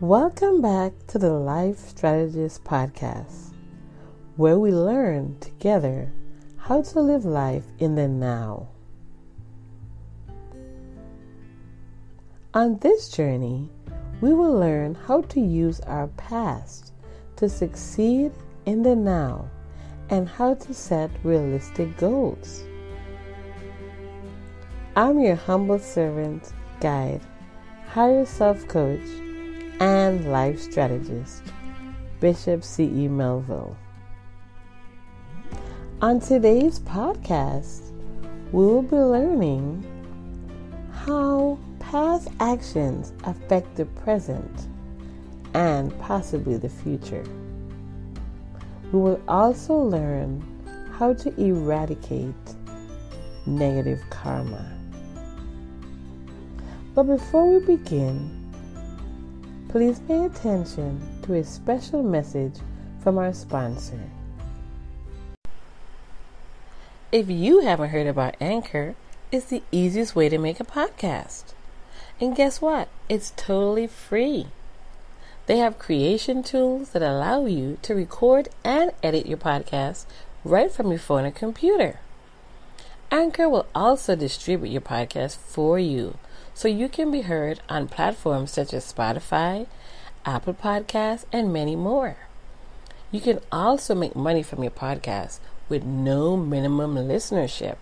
Welcome back to the Life Strategist Podcast, where we learn together how to live life in the now. On this journey, we will learn how to use our past to succeed in the now and how to set realistic goals. I'm your humble servant, guide, higher self coach, and life strategist, Bishop C.E. Melville. On today's podcast, we will be learning how past actions affect the present and possibly the future. We will also learn how to eradicate negative karma. But before we begin, please pay attention to a special message from our sponsor. If you haven't heard about Anchor, it's the easiest way to make a podcast. And guess what? It's totally free. They have creation tools that allow you to record and edit your podcast right from your phone or computer. Anchor will also distribute your podcast for you so you can be heard on platforms such as Spotify, Apple Podcasts, and many more. You can also make money from your podcast with no minimum listenership.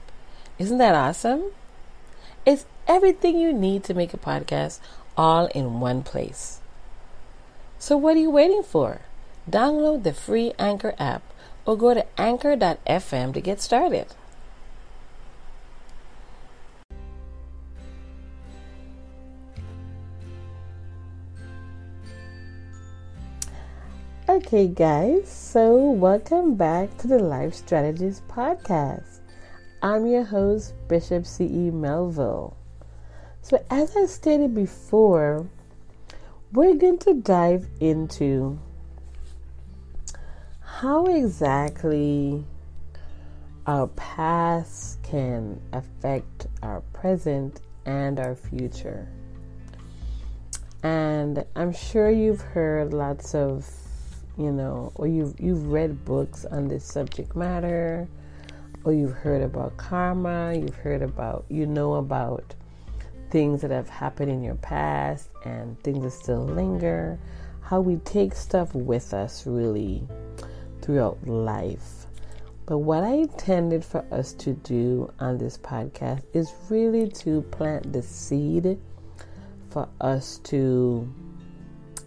Isn't that awesome? It's everything you need to make a podcast all in one place. So, what are you waiting for? Download the free Anchor app or go to anchor.fm to get started. Okay, guys, so welcome back to the Life Strategies Podcast. I'm your host, Bishop C.E. Melville. So, as I stated before, we're going to dive into how exactly our past can affect our present and our future. And I'm sure you've heard lots of you know, or you've you've read books on this subject matter, or you've heard about karma, you've heard about you know about things that have happened in your past and things that still linger, how we take stuff with us really throughout life. But what I intended for us to do on this podcast is really to plant the seed for us to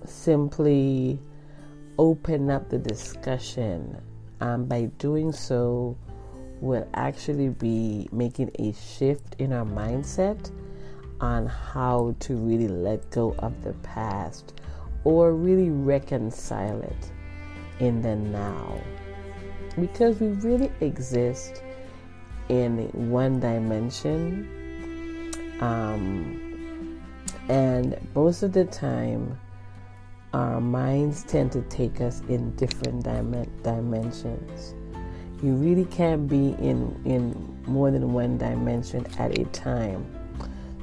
simply open up the discussion. Um, by doing so, we'll actually be making a shift in our mindset on how to really let go of the past or really reconcile it in the now. Because we really exist in one dimension. Um, and most of the time, our minds tend to take us in different dim- dimensions. You really can't be in, in more than one dimension at a time.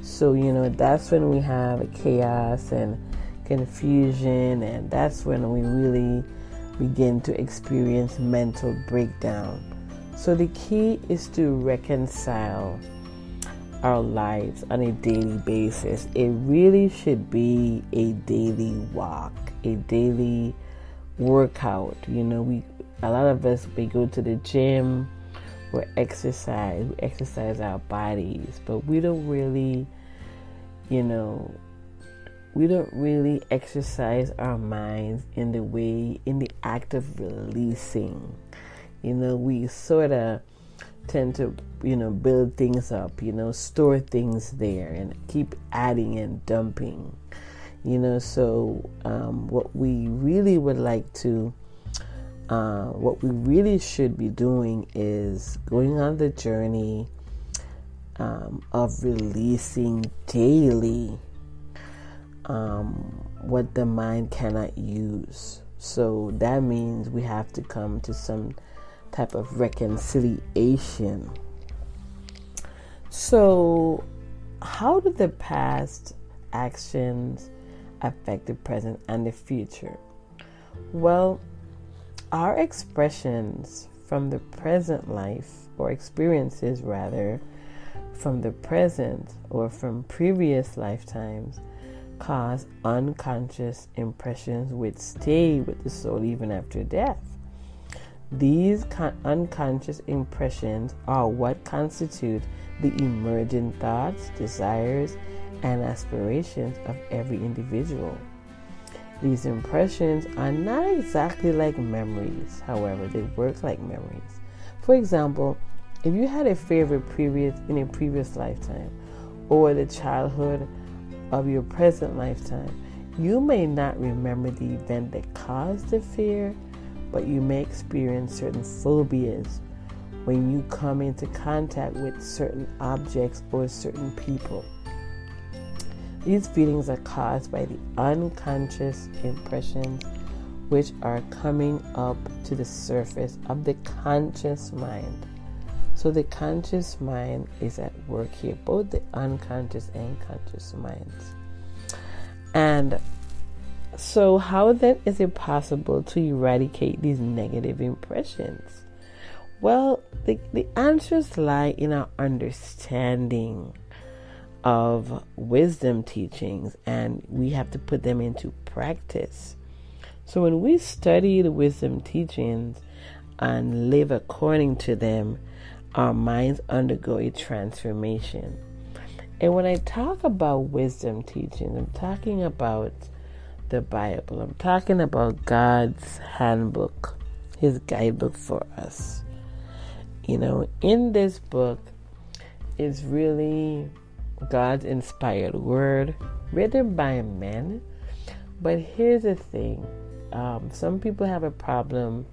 So, you know, that's when we have chaos and confusion, and that's when we really begin to experience mental breakdown. So, the key is to reconcile our lives on a daily basis. It really should be a daily walk, a daily workout. You know, we a lot of us we go to the gym, we exercise, we exercise our bodies, but we don't really, you know, we don't really exercise our minds in the way in the act of releasing. You know, we sort of tend to, you know, build things up, you know, store things there and keep adding and dumping, you know. So, um, what we really would like to, uh, what we really should be doing is going on the journey um, of releasing daily um, what the mind cannot use. So that means we have to come to some type of reconciliation. So, how do the past actions affect the present and the future? Well, our expressions from the present life, or experiences rather, from the present or from previous lifetimes, cause unconscious impressions which stay with the soul even after death. These con- unconscious impressions are what constitute the emergent thoughts, desires, and aspirations of every individual. These impressions are not exactly like memories, however, they work like memories. For example, if you had a favorite previous in a previous lifetime or the childhood of your present lifetime, you may not remember the event that caused the fear, but you may experience certain phobias when you come into contact with certain objects or certain people. These feelings are caused by the unconscious impressions which are coming up to the surface of the conscious mind. So the conscious mind is at work here, both the unconscious and conscious minds. And so, how then is it possible to eradicate these negative impressions? Well, the, the answers lie in our understanding of wisdom teachings, and we have to put them into practice. So, when we study the wisdom teachings and live according to them, our minds undergo a transformation. And when I talk about wisdom teachings, I'm talking about the Bible, I'm talking about God's handbook, His guidebook for us. You know, in this book is really God's inspired word written by men. But here's the thing um, some people have a problem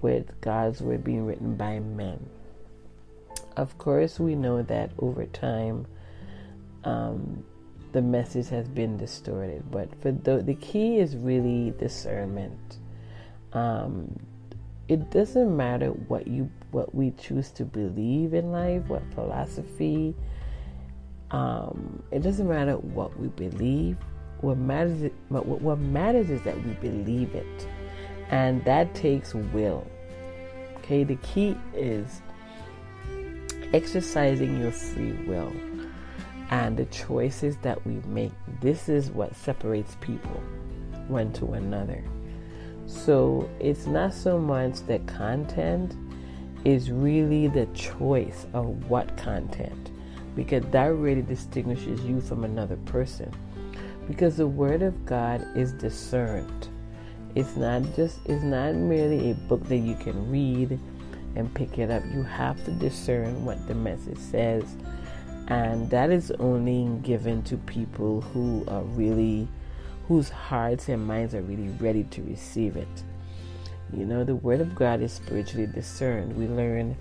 with God's word being written by men. Of course, we know that over time um, the message has been distorted, but for the, the key is really discernment. Um, it doesn't matter what you what we choose to believe in life, what philosophy. Um, it doesn't matter what we believe. What matters, what, what matters is that we believe it, and that takes will. Okay, the key is exercising your free will and the choices that we make. This is what separates people one to another. So it's not so much the content, is really the choice of what content, because that really distinguishes you from another person. Because the Word of God is discerned. It's not just it's not merely a book that you can read and pick it up. You have to discern what the message says, and that is only given to people who are really whose hearts and minds are really ready to receive it. You know, the Word of God is spiritually discerned. We learn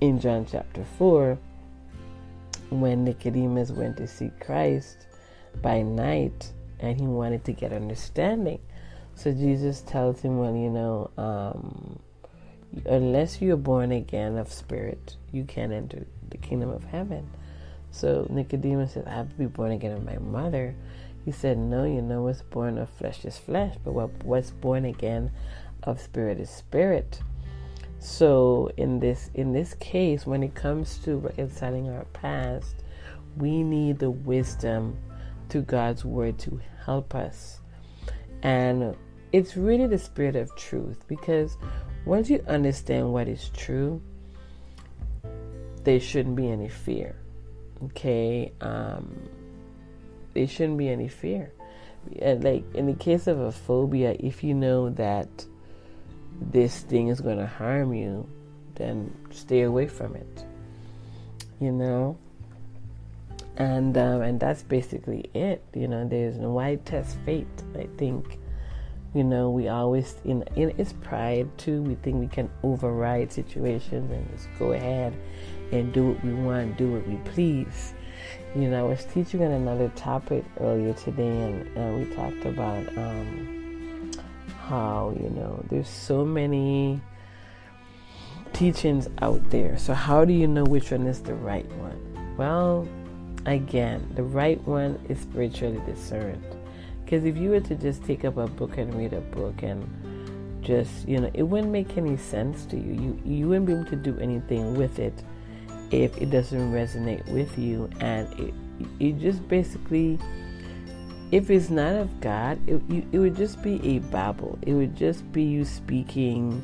in John chapter 4 when Nicodemus went to see Christ by night and he wanted to get understanding. So Jesus tells him, Well, you know, um, unless you're born again of spirit, you can't enter the kingdom of heaven. So Nicodemus said, I have to be born again of my mother. He said, No, you know what's born of flesh is flesh, but what, what's born again of spirit is spirit. So in this in this case, when it comes to reconciling our past, we need the wisdom to God's word to help us. And it's really the spirit of truth because once you understand what is true, there shouldn't be any fear. Okay, um, there shouldn't be any fear. And like in the case of a phobia, if you know that this thing is going to harm you, then stay away from it. You know, and um, and that's basically it. You know, there's no why test fate. I think, you know, we always in in it's pride too. We think we can override situations and just go ahead and do what we want, do what we please. You know, I was teaching on another topic earlier today, and, and we talked about um, how, you know, there's so many teachings out there. So, how do you know which one is the right one? Well, again, the right one is spiritually discerned. Because if you were to just take up a book and read a book and just, you know, it wouldn't make any sense to you. You you wouldn't be able to do anything with it if it doesn't resonate with you and it just basically if it's not of God, it, it would just be a babble. It would just be you speaking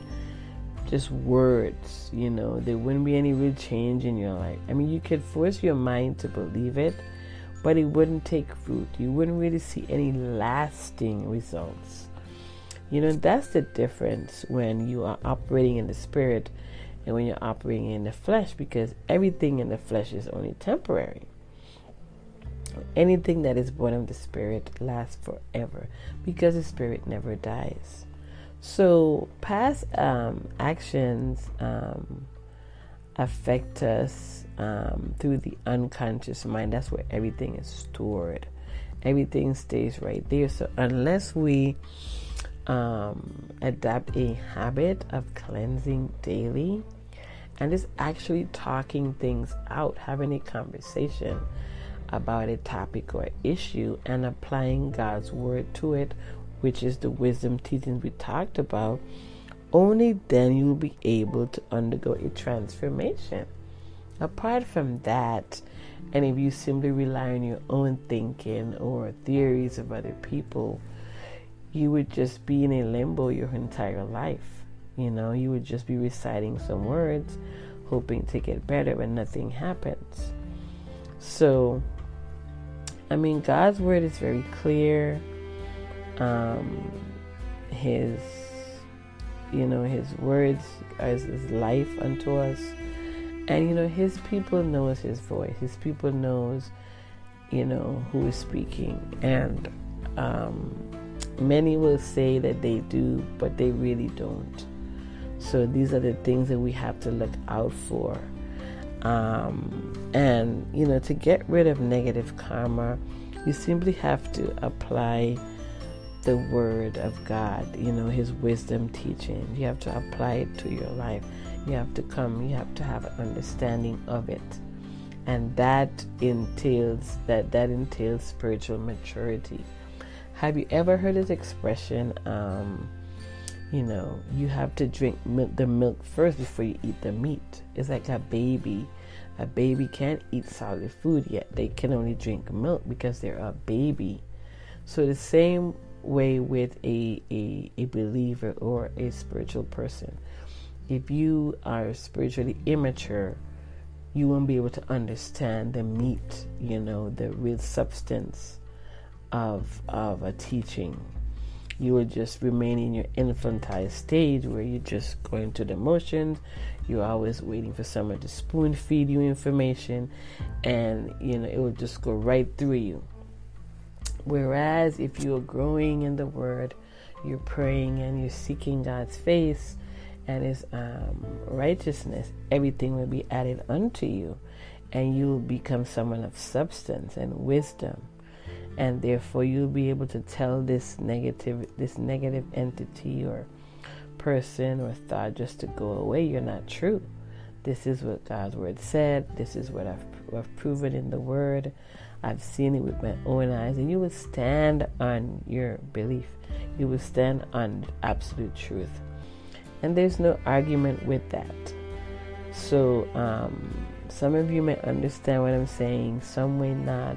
just words, you know. There wouldn't be any real change in your life. I mean, you could force your mind to believe it, but it wouldn't take root You wouldn't really see any lasting results. You know, that's the difference when you are operating in the spirit and when you're operating in the flesh because everything in the flesh is only temporary. Anything that is born of the Spirit lasts forever because the Spirit never dies. So, past um, actions um, affect us um, through the unconscious mind. That's where everything is stored, everything stays right there. So, unless we um, adapt a habit of cleansing daily and just actually talking things out, having a conversation about a topic or issue and applying God's word to it, which is the wisdom teachings we talked about, only then you'll be able to undergo a transformation. Apart from that, and if you simply rely on your own thinking or theories of other people, you would just be in a limbo your entire life. You know, you would just be reciting some words, hoping to get better, but nothing happens. So, I mean, God's word is very clear. Um, his, you know, His words as His life unto us, and you know, His people knows His voice. His people knows, you know, who is speaking, and um, many will say that they do, but they really don't. So these are the things that we have to look out for. Um, and, you know, to get rid of negative karma, you simply have to apply the word of God, you know, his wisdom teaching. You have to apply it to your life. You have to come, you have to have an understanding of it. And that entails that that entails spiritual maturity. Have you ever heard this expression? Um, you know, you have to drink milk, the milk first before you eat the meat. It's like a baby a baby can't eat solid food yet. They can only drink milk because they're a baby. So the same way with a, a, a believer or a spiritual person. If you are spiritually immature, you won't be able to understand the meat, you know, the real substance of of a teaching you will just remain in your infantile stage where you're just going through the motions. You're always waiting for someone to spoon feed you information, and you know it will just go right through you. Whereas if you're growing in the Word, you're praying and you're seeking God's face and His um, righteousness, everything will be added unto you, and you will become someone of substance and wisdom and therefore you'll be able to tell this negative this negative entity or person or thought just to go away. You're not true. This is what god's word said. This is what i've, I've proven in the word. I've seen it with my own eyes. And you will stand on your belief. You will stand on absolute truth. And there's no argument with that. So um, some of you may understand what i'm saying. Some may not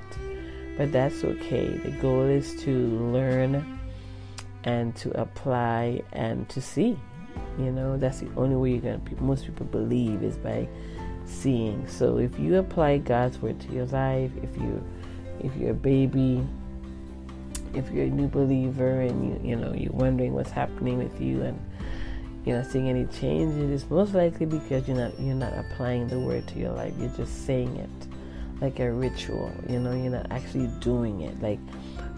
but that's okay. The goal is to learn and to apply and to see. You know, that's the only way you're going to, most people believe is by seeing. So if you apply God's word to your life, if you if you're a baby, if you're a new believer and you you know you're wondering what's happening with you and you're not seeing any changes, it's most likely because you're not you're not applying the word to your life. You're just saying it like a ritual. You know, you're not actually doing it. Like,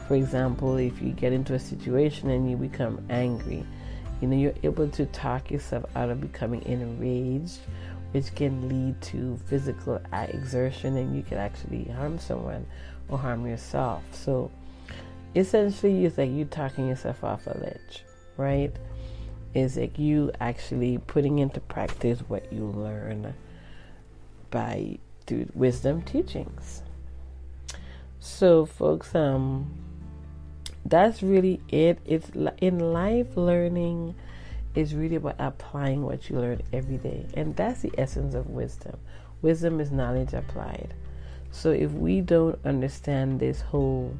for example, if you get into a situation and you become angry, you know, you're able to talk yourself out of becoming enraged, which can lead to physical exertion and you can actually harm someone or harm yourself. So, essentially, it's like you talking yourself off a ledge, right? Is like you actually putting into practice what you learn by through wisdom teachings. So, folks, um, that's really it. It's in life learning is really about applying what you learn every day. And that's the essence of wisdom. Wisdom is knowledge applied. So if we don't understand this whole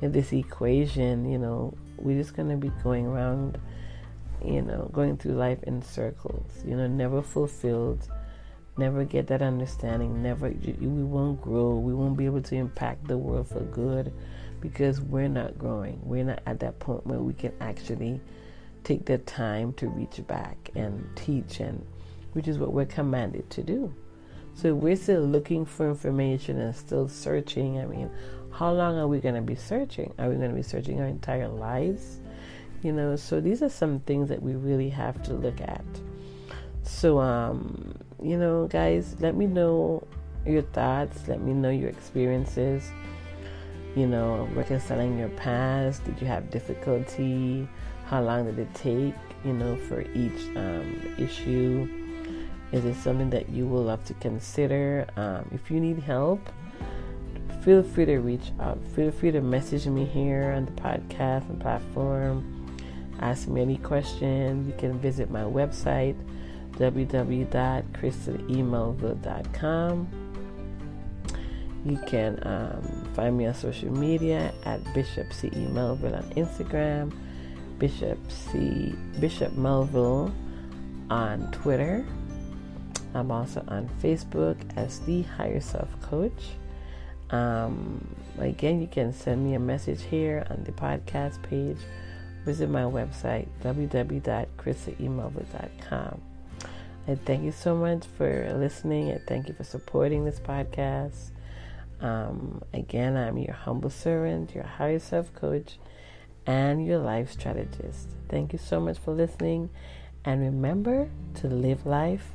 in this equation, you know, we're just to be going around, you know, going through life in circles, you know, never fulfilled, never get that understanding, never, we won't grow, we won't be able to impact the world for good because we're not growing. We're not at that point where we can actually take the time to reach back and teach and which is what we're commanded to do. So we're still looking for information and still searching. I mean, how long are we going to be searching? Are we going to be searching our entire lives? You know, so these are some things that we really have to look at. So, um, you know, guys, let me know your thoughts. Let me know your experiences. You know, reconciling your past. Did you have difficulty? How long did it take? You know, for each um, issue. Is it something that you will have to consider? Um, if you need help, feel free to reach out. Feel free to message me here on the podcast and platform. Ask me any questions. You can visit my website www.crystalemelville.com. You can um, find me on social media at Bishop C. E. Melville on Instagram, Bishop C. Bishop Melville on Twitter. I'm also on Facebook as the Higher Self Coach. Um, again, you can send me a message here on the podcast page. Visit my website, www.chrissaemelville.com. I thank you so much for listening and thank you for supporting this podcast. Um, again, I'm your humble servant, your higher self coach, and your life strategist. Thank you so much for listening. And remember to live life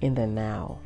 in the now.